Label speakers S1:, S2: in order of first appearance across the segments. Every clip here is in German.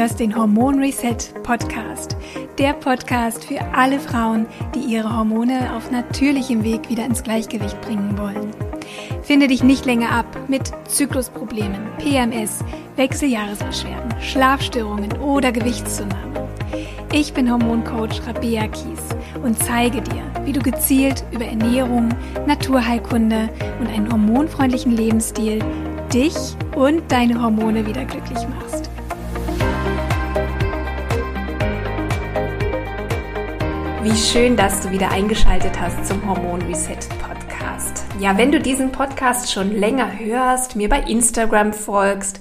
S1: hörst den Hormon Reset Podcast. Der Podcast für alle Frauen, die ihre Hormone auf natürlichem Weg wieder ins Gleichgewicht bringen wollen. Finde dich nicht länger ab mit Zyklusproblemen, PMS, Wechseljahresbeschwerden, Schlafstörungen oder Gewichtszunahme. Ich bin Hormoncoach Rabea Kies und zeige dir, wie du gezielt über Ernährung, Naturheilkunde und einen hormonfreundlichen Lebensstil dich und deine Hormone wieder glücklich machst. Wie schön, dass du wieder eingeschaltet hast zum Hormon Reset Podcast. Ja, wenn du diesen Podcast schon länger hörst, mir bei Instagram folgst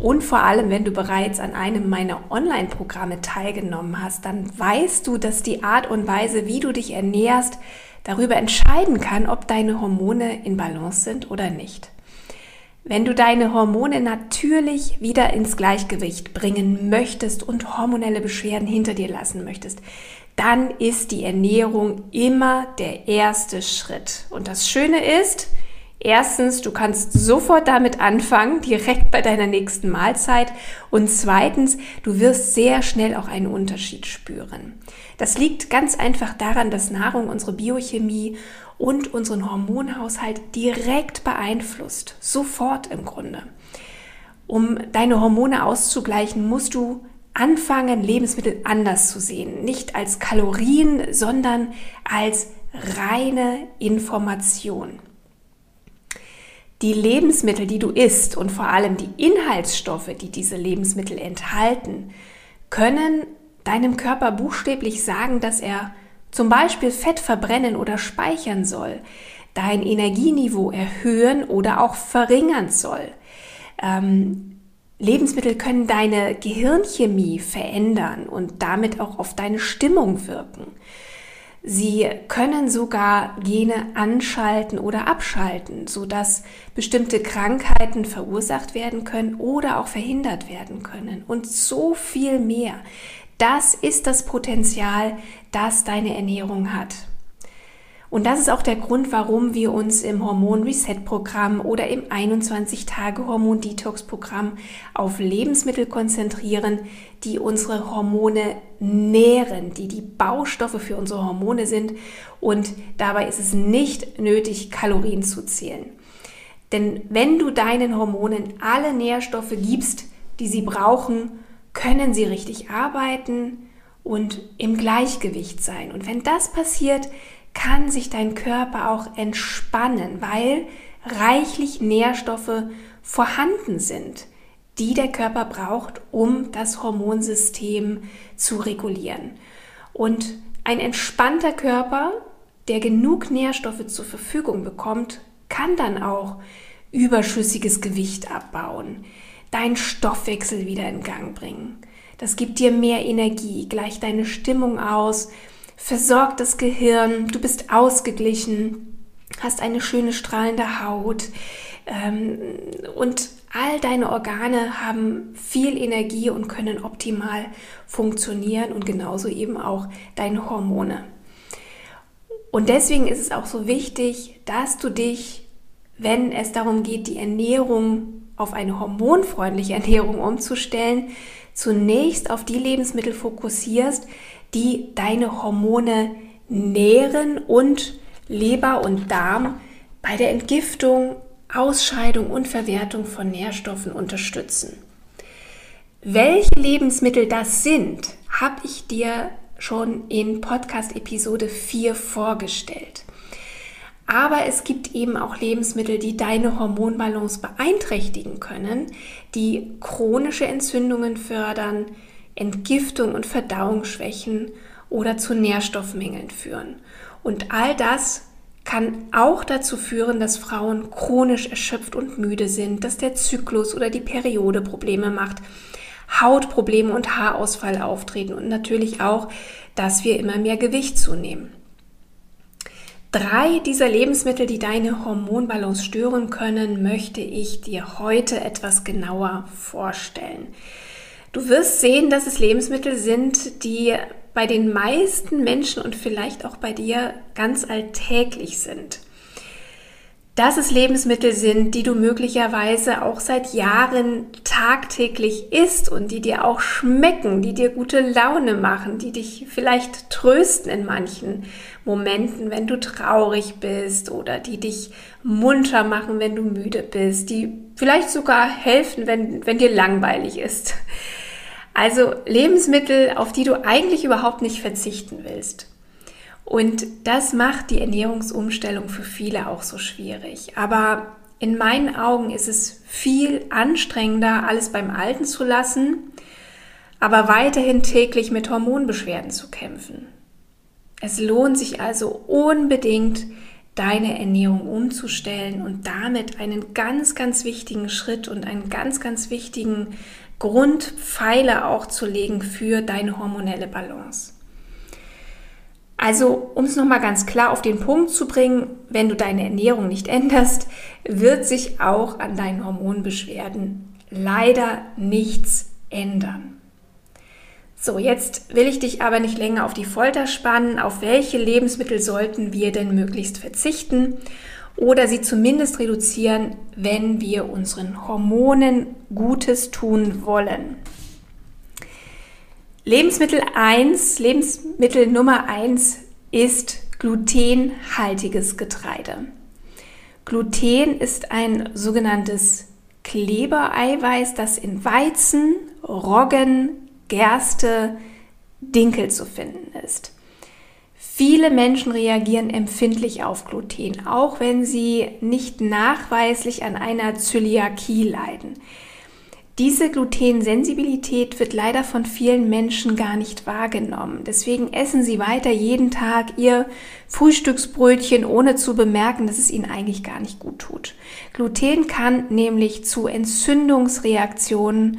S1: und vor allem, wenn du bereits an einem meiner Online-Programme teilgenommen hast, dann weißt du, dass die Art und Weise, wie du dich ernährst, darüber entscheiden kann, ob deine Hormone in Balance sind oder nicht. Wenn du deine Hormone natürlich wieder ins Gleichgewicht bringen möchtest und hormonelle Beschwerden hinter dir lassen möchtest, dann ist die Ernährung immer der erste Schritt. Und das Schöne ist, erstens, du kannst sofort damit anfangen, direkt bei deiner nächsten Mahlzeit. Und zweitens, du wirst sehr schnell auch einen Unterschied spüren. Das liegt ganz einfach daran, dass Nahrung unsere Biochemie und unseren Hormonhaushalt direkt beeinflusst. Sofort im Grunde. Um deine Hormone auszugleichen, musst du anfangen, Lebensmittel anders zu sehen. Nicht als Kalorien, sondern als reine Information. Die Lebensmittel, die du isst und vor allem die Inhaltsstoffe, die diese Lebensmittel enthalten, können deinem Körper buchstäblich sagen, dass er zum Beispiel Fett verbrennen oder speichern soll, dein Energieniveau erhöhen oder auch verringern soll. Ähm, Lebensmittel können deine Gehirnchemie verändern und damit auch auf deine Stimmung wirken. Sie können sogar Gene anschalten oder abschalten, sodass bestimmte Krankheiten verursacht werden können oder auch verhindert werden können. Und so viel mehr. Das ist das Potenzial, das deine Ernährung hat. Und das ist auch der Grund, warum wir uns im Hormon Reset Programm oder im 21 Tage Hormon Detox Programm auf Lebensmittel konzentrieren, die unsere Hormone nähren, die die Baustoffe für unsere Hormone sind. Und dabei ist es nicht nötig, Kalorien zu zählen. Denn wenn du deinen Hormonen alle Nährstoffe gibst, die sie brauchen, können sie richtig arbeiten und im Gleichgewicht sein. Und wenn das passiert, kann sich dein Körper auch entspannen, weil reichlich Nährstoffe vorhanden sind, die der Körper braucht, um das Hormonsystem zu regulieren. Und ein entspannter Körper, der genug Nährstoffe zur Verfügung bekommt, kann dann auch überschüssiges Gewicht abbauen, deinen Stoffwechsel wieder in Gang bringen. Das gibt dir mehr Energie, gleicht deine Stimmung aus, versorgt das Gehirn, du bist ausgeglichen, hast eine schöne strahlende Haut ähm, und all deine Organe haben viel Energie und können optimal funktionieren und genauso eben auch deine Hormone. Und deswegen ist es auch so wichtig, dass du dich, wenn es darum geht, die Ernährung auf eine hormonfreundliche Ernährung umzustellen, zunächst auf die Lebensmittel fokussierst, die deine Hormone nähren und Leber und Darm bei der Entgiftung, Ausscheidung und Verwertung von Nährstoffen unterstützen. Welche Lebensmittel das sind, habe ich dir schon in Podcast Episode 4 vorgestellt. Aber es gibt eben auch Lebensmittel, die deine Hormonbalance beeinträchtigen können, die chronische Entzündungen fördern, Entgiftung und Verdauung schwächen oder zu Nährstoffmängeln führen. Und all das kann auch dazu führen, dass Frauen chronisch erschöpft und müde sind, dass der Zyklus oder die Periode Probleme macht, Hautprobleme und Haarausfall auftreten und natürlich auch, dass wir immer mehr Gewicht zunehmen. Drei dieser Lebensmittel, die deine Hormonbalance stören können, möchte ich dir heute etwas genauer vorstellen. Du wirst sehen, dass es Lebensmittel sind, die bei den meisten Menschen und vielleicht auch bei dir ganz alltäglich sind. Dass es Lebensmittel sind, die du möglicherweise auch seit Jahren tagtäglich isst und die dir auch schmecken, die dir gute Laune machen, die dich vielleicht trösten in manchen Momenten, wenn du traurig bist oder die dich munter machen, wenn du müde bist, die vielleicht sogar helfen, wenn, wenn dir langweilig ist. Also Lebensmittel, auf die du eigentlich überhaupt nicht verzichten willst. Und das macht die Ernährungsumstellung für viele auch so schwierig. Aber in meinen Augen ist es viel anstrengender, alles beim Alten zu lassen, aber weiterhin täglich mit Hormonbeschwerden zu kämpfen. Es lohnt sich also unbedingt, deine Ernährung umzustellen und damit einen ganz, ganz wichtigen Schritt und einen ganz, ganz wichtigen Grundpfeiler auch zu legen für deine hormonelle Balance. Also, um es nochmal ganz klar auf den Punkt zu bringen, wenn du deine Ernährung nicht änderst, wird sich auch an deinen Hormonbeschwerden leider nichts ändern. So, jetzt will ich dich aber nicht länger auf die Folter spannen. Auf welche Lebensmittel sollten wir denn möglichst verzichten oder sie zumindest reduzieren, wenn wir unseren Hormonen Gutes tun wollen? Lebensmittel 1, Lebensmittel Nummer 1 ist glutenhaltiges Getreide. Gluten ist ein sogenanntes Klebereiweiß, das in Weizen, Roggen, Gerste, Dinkel zu finden ist. Viele Menschen reagieren empfindlich auf Gluten, auch wenn sie nicht nachweislich an einer Zöliakie leiden. Diese Glutensensibilität wird leider von vielen Menschen gar nicht wahrgenommen. Deswegen essen sie weiter jeden Tag ihr Frühstücksbrötchen, ohne zu bemerken, dass es ihnen eigentlich gar nicht gut tut. Gluten kann nämlich zu Entzündungsreaktionen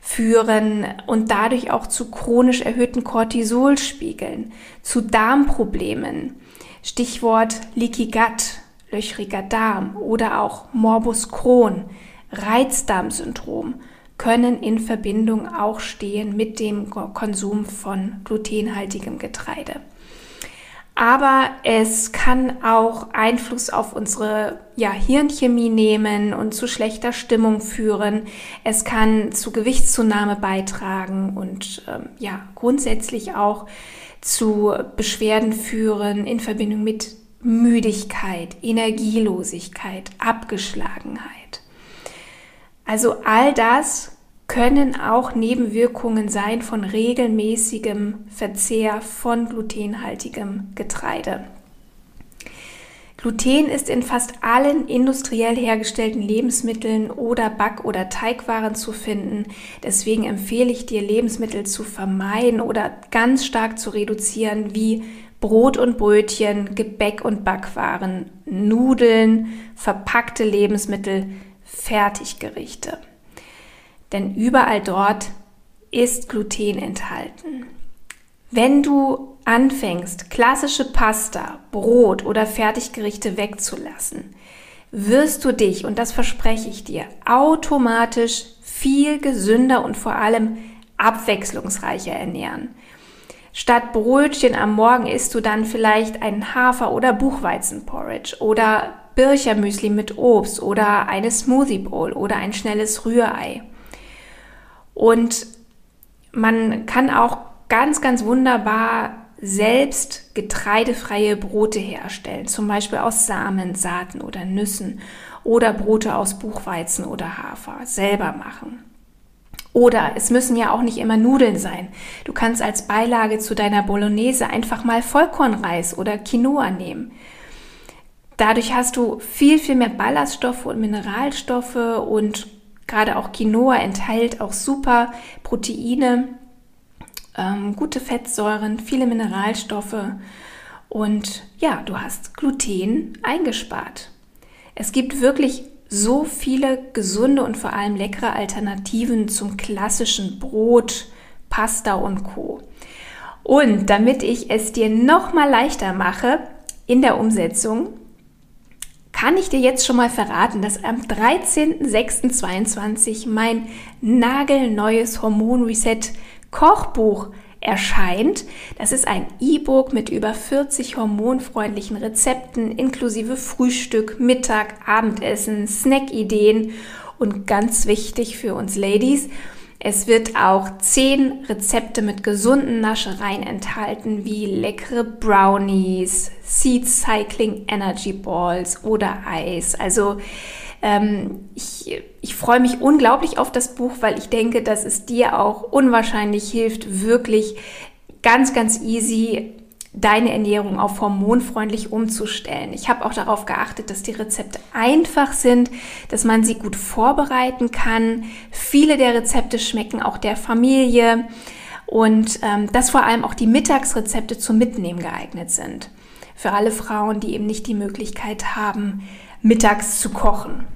S1: führen und dadurch auch zu chronisch erhöhten Cortisolspiegeln, zu Darmproblemen. Stichwort Leaky Gut, löchriger Darm oder auch Morbus Crohn, Reizdarmsyndrom können in Verbindung auch stehen mit dem Konsum von glutenhaltigem Getreide. Aber es kann auch Einfluss auf unsere ja, Hirnchemie nehmen und zu schlechter Stimmung führen. Es kann zu Gewichtszunahme beitragen und ähm, ja, grundsätzlich auch zu Beschwerden führen in Verbindung mit Müdigkeit, Energielosigkeit, Abgeschlagenheit. Also all das können auch Nebenwirkungen sein von regelmäßigem Verzehr von glutenhaltigem Getreide. Gluten ist in fast allen industriell hergestellten Lebensmitteln oder Back- oder Teigwaren zu finden. Deswegen empfehle ich dir, Lebensmittel zu vermeiden oder ganz stark zu reduzieren, wie Brot und Brötchen, Gebäck und Backwaren, Nudeln, verpackte Lebensmittel, Fertiggerichte. Denn überall dort ist Gluten enthalten. Wenn du anfängst, klassische Pasta, Brot oder Fertiggerichte wegzulassen, wirst du dich, und das verspreche ich dir, automatisch viel gesünder und vor allem abwechslungsreicher ernähren. Statt Brötchen am Morgen isst du dann vielleicht einen Hafer- oder Buchweizenporridge oder Birchermüsli mit Obst oder eine Smoothie Bowl oder ein schnelles Rührei. Und man kann auch ganz, ganz wunderbar selbst getreidefreie Brote herstellen, zum Beispiel aus Samen, Saaten oder Nüssen oder Brote aus Buchweizen oder Hafer selber machen. Oder es müssen ja auch nicht immer Nudeln sein. Du kannst als Beilage zu deiner Bolognese einfach mal Vollkornreis oder Quinoa nehmen. Dadurch hast du viel, viel mehr Ballaststoffe und Mineralstoffe und gerade auch Quinoa enthält auch super Proteine, ähm, gute Fettsäuren, viele Mineralstoffe und ja, du hast Gluten eingespart. Es gibt wirklich so viele gesunde und vor allem leckere Alternativen zum klassischen Brot, Pasta und Co. Und damit ich es dir noch mal leichter mache in der Umsetzung, kann ich dir jetzt schon mal verraten, dass am 13.06.22 mein nagelneues Hormon Reset Kochbuch erscheint. Das ist ein E-Book mit über 40 hormonfreundlichen Rezepten inklusive Frühstück, Mittag, Abendessen, Snack-Ideen und ganz wichtig für uns Ladies, es wird auch zehn Rezepte mit gesunden Naschereien enthalten, wie leckere Brownies, Seed Cycling Energy Balls oder Eis. Also ähm, ich, ich freue mich unglaublich auf das Buch, weil ich denke, dass es dir auch unwahrscheinlich hilft, wirklich ganz, ganz easy deine Ernährung auf hormonfreundlich umzustellen. Ich habe auch darauf geachtet, dass die Rezepte einfach sind, dass man sie gut vorbereiten kann. Viele der Rezepte schmecken auch der Familie und ähm, dass vor allem auch die Mittagsrezepte zum Mitnehmen geeignet sind. Für alle Frauen, die eben nicht die Möglichkeit haben, mittags zu kochen.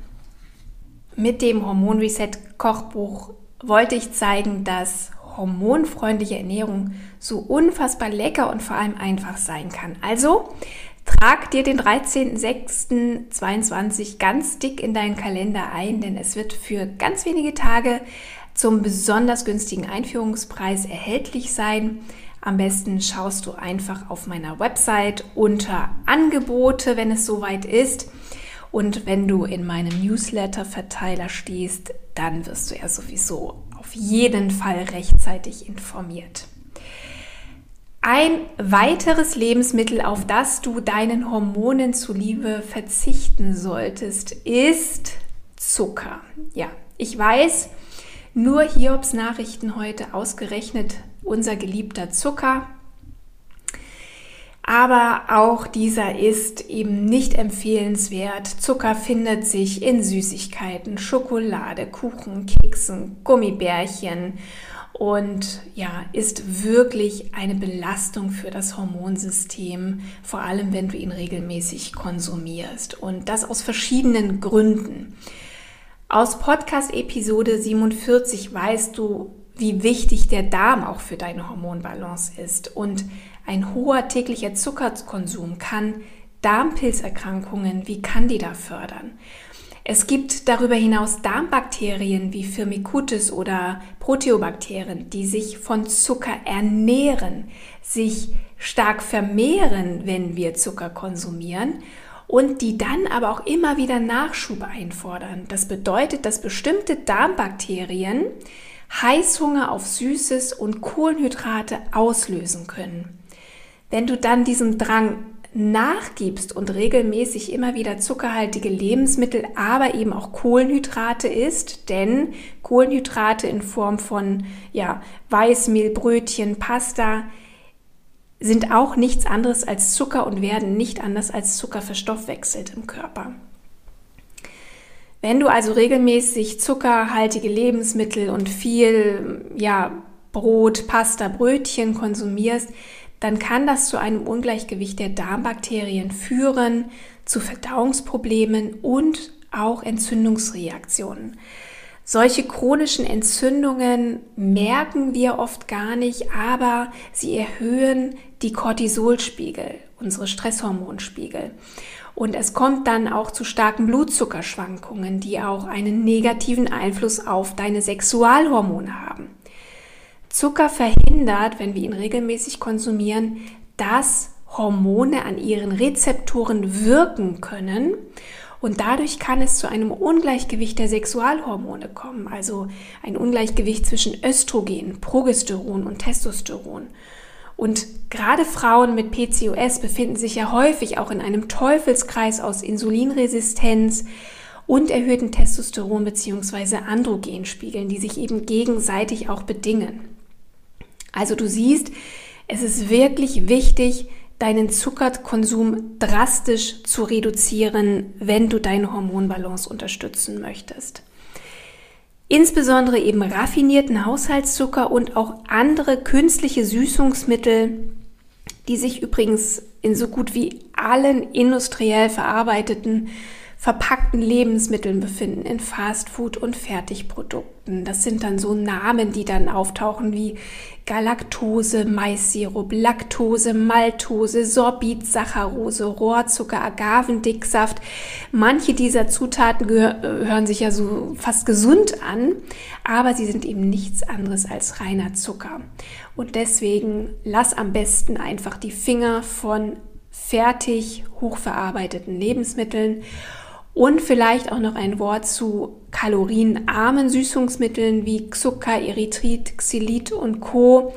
S1: Mit dem Hormon Reset Kochbuch wollte ich zeigen, dass hormonfreundliche Ernährung so unfassbar lecker und vor allem einfach sein kann. Also trag dir den 13.06.22 ganz dick in deinen Kalender ein, denn es wird für ganz wenige Tage zum besonders günstigen Einführungspreis erhältlich sein. Am besten schaust du einfach auf meiner Website unter Angebote, wenn es soweit ist. Und wenn du in meinem Newsletter-Verteiler stehst, dann wirst du ja sowieso auf jeden Fall rechtzeitig informiert. Ein weiteres Lebensmittel, auf das du deinen Hormonen zuliebe verzichten solltest, ist Zucker. Ja, ich weiß, nur Hiobs Nachrichten heute ausgerechnet unser geliebter Zucker. Aber auch dieser ist eben nicht empfehlenswert. Zucker findet sich in Süßigkeiten, Schokolade, Kuchen, Keksen, Gummibärchen und ja, ist wirklich eine Belastung für das Hormonsystem, vor allem wenn du ihn regelmäßig konsumierst. Und das aus verschiedenen Gründen. Aus Podcast-Episode 47 weißt du, wie wichtig der Darm auch für deine Hormonbalance ist. Und ein hoher täglicher Zuckerkonsum kann Darmpilzerkrankungen wie Candida fördern. Es gibt darüber hinaus Darmbakterien wie Firmicutes oder Proteobakterien, die sich von Zucker ernähren, sich stark vermehren, wenn wir Zucker konsumieren und die dann aber auch immer wieder Nachschub einfordern. Das bedeutet, dass bestimmte Darmbakterien Heißhunger auf Süßes und Kohlenhydrate auslösen können. Wenn du dann diesem Drang nachgibst und regelmäßig immer wieder zuckerhaltige Lebensmittel, aber eben auch Kohlenhydrate isst, denn Kohlenhydrate in Form von ja, Weißmehl, Brötchen, Pasta sind auch nichts anderes als Zucker und werden nicht anders als Zucker verstoffwechselt im Körper. Wenn du also regelmäßig zuckerhaltige Lebensmittel und viel ja, Brot, Pasta, Brötchen konsumierst, dann kann das zu einem Ungleichgewicht der Darmbakterien führen, zu Verdauungsproblemen und auch Entzündungsreaktionen. Solche chronischen Entzündungen merken wir oft gar nicht, aber sie erhöhen die Cortisolspiegel, unsere Stresshormonspiegel. Und es kommt dann auch zu starken Blutzuckerschwankungen, die auch einen negativen Einfluss auf deine Sexualhormone haben. Zucker verhindert, wenn wir ihn regelmäßig konsumieren, dass Hormone an ihren Rezeptoren wirken können und dadurch kann es zu einem Ungleichgewicht der Sexualhormone kommen, also ein Ungleichgewicht zwischen Östrogen, Progesteron und Testosteron. Und gerade Frauen mit PCOS befinden sich ja häufig auch in einem Teufelskreis aus Insulinresistenz und erhöhten Testosteron bzw. Androgenspiegeln, die sich eben gegenseitig auch bedingen. Also du siehst, es ist wirklich wichtig, deinen Zuckerkonsum drastisch zu reduzieren, wenn du deine Hormonbalance unterstützen möchtest. Insbesondere eben raffinierten Haushaltszucker und auch andere künstliche Süßungsmittel, die sich übrigens in so gut wie allen industriell verarbeiteten verpackten Lebensmitteln befinden, in Fastfood und Fertigprodukten. Das sind dann so Namen, die dann auftauchen wie Galaktose, Maissirup, Laktose, Maltose, Sorbit, Saccharose, Rohrzucker, Agavendicksaft. Manche dieser Zutaten hören sich ja so fast gesund an, aber sie sind eben nichts anderes als reiner Zucker. Und deswegen lass am besten einfach die Finger von fertig hochverarbeiteten Lebensmitteln und vielleicht auch noch ein Wort zu kalorienarmen Süßungsmitteln wie Zucker, Erythrit, Xylit und Co.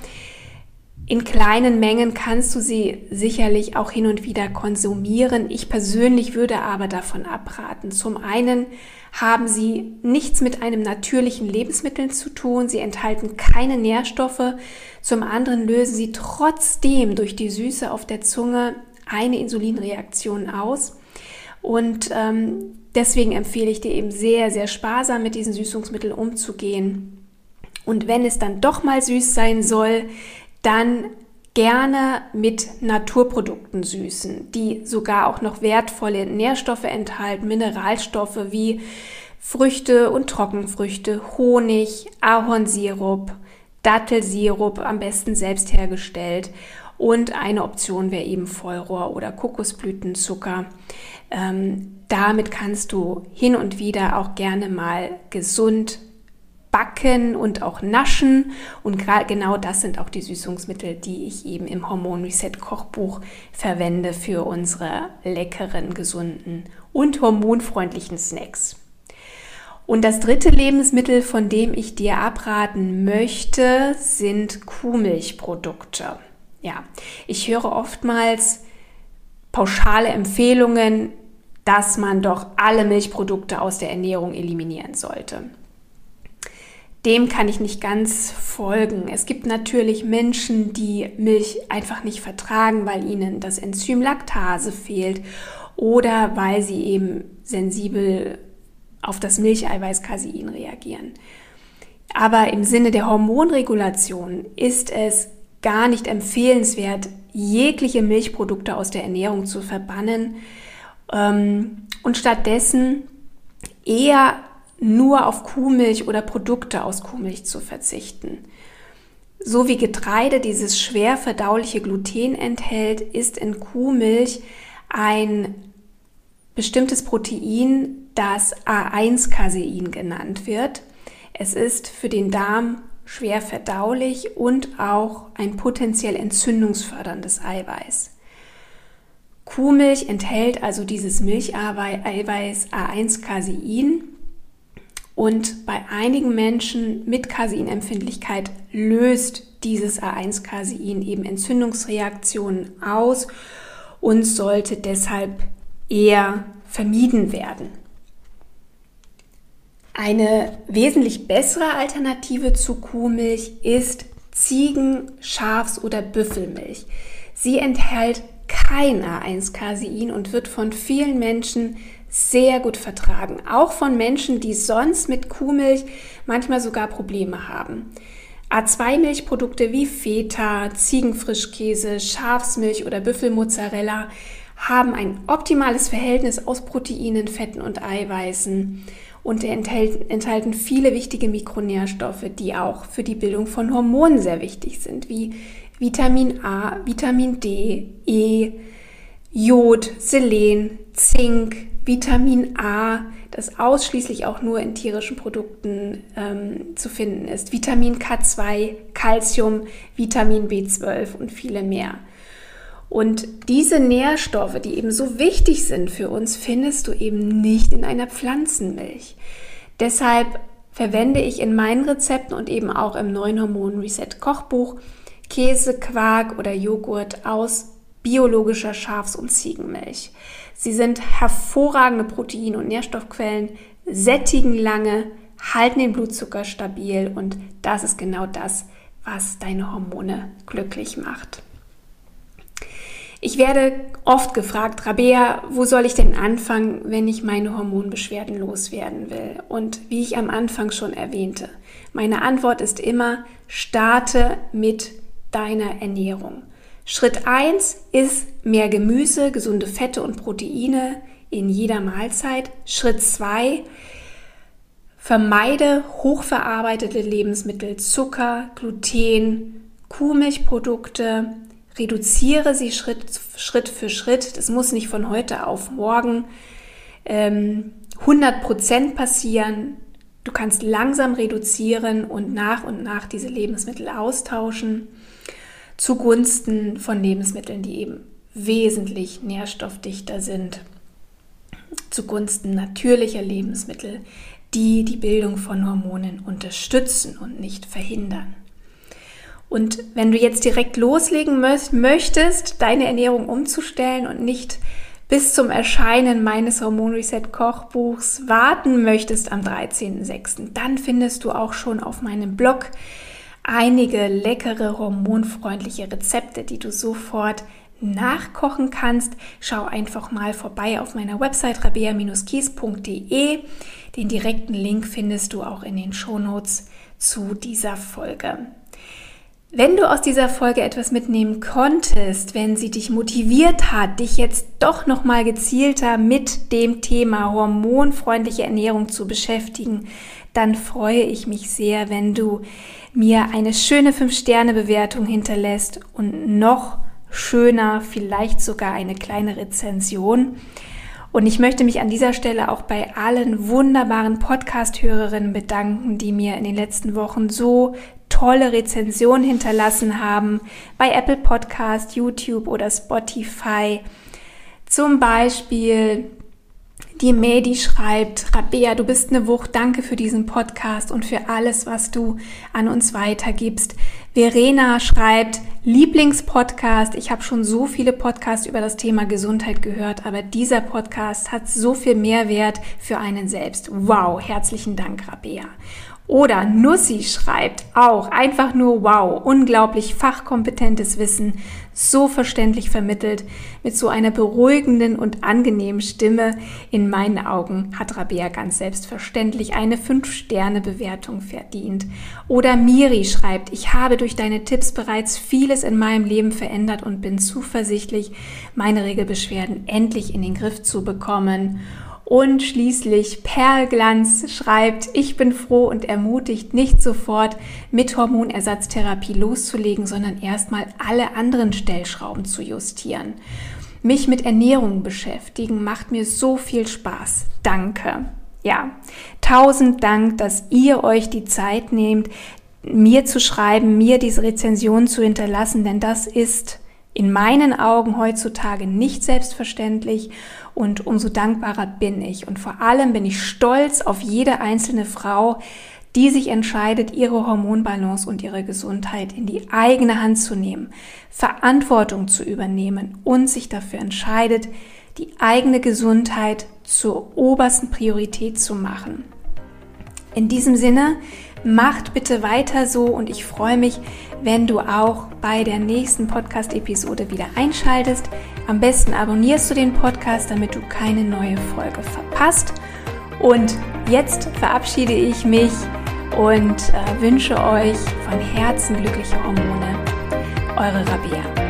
S1: In kleinen Mengen kannst du sie sicherlich auch hin und wieder konsumieren. Ich persönlich würde aber davon abraten. Zum einen haben sie nichts mit einem natürlichen Lebensmittel zu tun. Sie enthalten keine Nährstoffe. Zum anderen lösen sie trotzdem durch die Süße auf der Zunge eine Insulinreaktion aus. Und ähm, deswegen empfehle ich dir eben sehr, sehr sparsam mit diesen Süßungsmitteln umzugehen. Und wenn es dann doch mal süß sein soll, dann gerne mit Naturprodukten süßen, die sogar auch noch wertvolle Nährstoffe enthalten, Mineralstoffe wie Früchte und Trockenfrüchte, Honig, Ahornsirup, Dattelsirup, am besten selbst hergestellt. Und eine Option wäre eben Vollrohr oder Kokosblütenzucker. Ähm, damit kannst du hin und wieder auch gerne mal gesund backen und auch naschen. Und genau das sind auch die Süßungsmittel, die ich eben im Hormon Reset Kochbuch verwende für unsere leckeren, gesunden und hormonfreundlichen Snacks. Und das dritte Lebensmittel, von dem ich dir abraten möchte, sind Kuhmilchprodukte. Ja, ich höre oftmals pauschale Empfehlungen, dass man doch alle Milchprodukte aus der Ernährung eliminieren sollte. Dem kann ich nicht ganz folgen. Es gibt natürlich Menschen, die Milch einfach nicht vertragen, weil ihnen das Enzym Laktase fehlt oder weil sie eben sensibel auf das Milcheiweiß Casein reagieren. Aber im Sinne der Hormonregulation ist es gar nicht empfehlenswert, jegliche Milchprodukte aus der Ernährung zu verbannen, ähm, und stattdessen eher nur auf Kuhmilch oder Produkte aus Kuhmilch zu verzichten. So wie Getreide dieses schwer verdauliche Gluten enthält, ist in Kuhmilch ein bestimmtes Protein, das A1-Casein genannt wird. Es ist für den Darm schwer verdaulich und auch ein potenziell entzündungsförderndes Eiweiß. Kuhmilch enthält also dieses Milcheiweiß A1-Casein und bei einigen Menschen mit Caseinempfindlichkeit löst dieses A1-Casein eben Entzündungsreaktionen aus und sollte deshalb eher vermieden werden. Eine wesentlich bessere Alternative zu Kuhmilch ist Ziegen-, Schafs- oder Büffelmilch. Sie enthält kein A1-Casein und wird von vielen Menschen sehr gut vertragen. Auch von Menschen, die sonst mit Kuhmilch manchmal sogar Probleme haben. A2-Milchprodukte wie Feta, Ziegenfrischkäse, Schafsmilch oder Büffelmozzarella haben ein optimales Verhältnis aus Proteinen, Fetten und Eiweißen und enthalten viele wichtige Mikronährstoffe, die auch für die Bildung von Hormonen sehr wichtig sind, wie Vitamin A, Vitamin D, E, Jod, Selen, Zink, Vitamin A, das ausschließlich auch nur in tierischen Produkten ähm, zu finden ist, Vitamin K2, Calcium, Vitamin B12 und viele mehr. Und diese Nährstoffe, die eben so wichtig sind für uns, findest du eben nicht in einer Pflanzenmilch. Deshalb verwende ich in meinen Rezepten und eben auch im neuen Hormon Reset Kochbuch Käse, Quark oder Joghurt aus biologischer Schafs- und Ziegenmilch. Sie sind hervorragende Protein- und Nährstoffquellen, sättigen lange, halten den Blutzucker stabil und das ist genau das, was deine Hormone glücklich macht. Ich werde oft gefragt, Rabea, wo soll ich denn anfangen, wenn ich meine Hormonbeschwerden loswerden will? Und wie ich am Anfang schon erwähnte, meine Antwort ist immer, starte mit deiner Ernährung. Schritt 1 ist mehr Gemüse, gesunde Fette und Proteine in jeder Mahlzeit. Schritt zwei Vermeide hochverarbeitete Lebensmittel, Zucker, Gluten, Kuhmilchprodukte. Reduziere sie Schritt, Schritt für Schritt. Das muss nicht von heute auf morgen ähm, 100% passieren. Du kannst langsam reduzieren und nach und nach diese Lebensmittel austauschen zugunsten von Lebensmitteln, die eben wesentlich nährstoffdichter sind, zugunsten natürlicher Lebensmittel, die die Bildung von Hormonen unterstützen und nicht verhindern. Und wenn du jetzt direkt loslegen möchtest, deine Ernährung umzustellen und nicht bis zum Erscheinen meines Hormon Reset Kochbuchs warten möchtest am 13.06., dann findest du auch schon auf meinem Blog einige leckere hormonfreundliche Rezepte, die du sofort nachkochen kannst. Schau einfach mal vorbei auf meiner Website rabea-kies.de. Den direkten Link findest du auch in den Shownotes zu dieser Folge. Wenn du aus dieser Folge etwas mitnehmen konntest, wenn sie dich motiviert hat, dich jetzt doch noch mal gezielter mit dem Thema hormonfreundliche Ernährung zu beschäftigen, dann freue ich mich sehr, wenn du mir eine schöne 5-Sterne-Bewertung hinterlässt und noch schöner, vielleicht sogar eine kleine Rezension. Und ich möchte mich an dieser Stelle auch bei allen wunderbaren Podcast-Hörerinnen bedanken, die mir in den letzten Wochen so tolle Rezensionen hinterlassen haben bei Apple Podcast, YouTube oder Spotify. Zum Beispiel die Medi schreibt, Rabea, du bist eine Wucht, danke für diesen Podcast und für alles, was du an uns weitergibst. Verena schreibt, Lieblingspodcast. Ich habe schon so viele Podcasts über das Thema Gesundheit gehört, aber dieser Podcast hat so viel Mehrwert für einen selbst. Wow, herzlichen Dank, Rabea. Oder Nussi schreibt auch einfach nur wow, unglaublich fachkompetentes Wissen, so verständlich vermittelt, mit so einer beruhigenden und angenehmen Stimme. In meinen Augen hat Rabea ganz selbstverständlich eine 5-Sterne-Bewertung verdient. Oder Miri schreibt, ich habe durch deine Tipps bereits vieles in meinem Leben verändert und bin zuversichtlich, meine Regelbeschwerden endlich in den Griff zu bekommen. Und schließlich Perlglanz schreibt, ich bin froh und ermutigt, nicht sofort mit Hormonersatztherapie loszulegen, sondern erstmal alle anderen Stellschrauben zu justieren. Mich mit Ernährung beschäftigen macht mir so viel Spaß. Danke. Ja, tausend Dank, dass ihr euch die Zeit nehmt, mir zu schreiben, mir diese Rezension zu hinterlassen, denn das ist in meinen Augen heutzutage nicht selbstverständlich und umso dankbarer bin ich. Und vor allem bin ich stolz auf jede einzelne Frau, die sich entscheidet, ihre Hormonbalance und ihre Gesundheit in die eigene Hand zu nehmen, Verantwortung zu übernehmen und sich dafür entscheidet, die eigene Gesundheit zur obersten Priorität zu machen. In diesem Sinne, macht bitte weiter so und ich freue mich, wenn du auch bei der nächsten Podcast-Episode wieder einschaltest. Am besten abonnierst du den Podcast, damit du keine neue Folge verpasst. Und jetzt verabschiede ich mich und äh, wünsche euch von Herzen glückliche Hormone. Eure Rabea.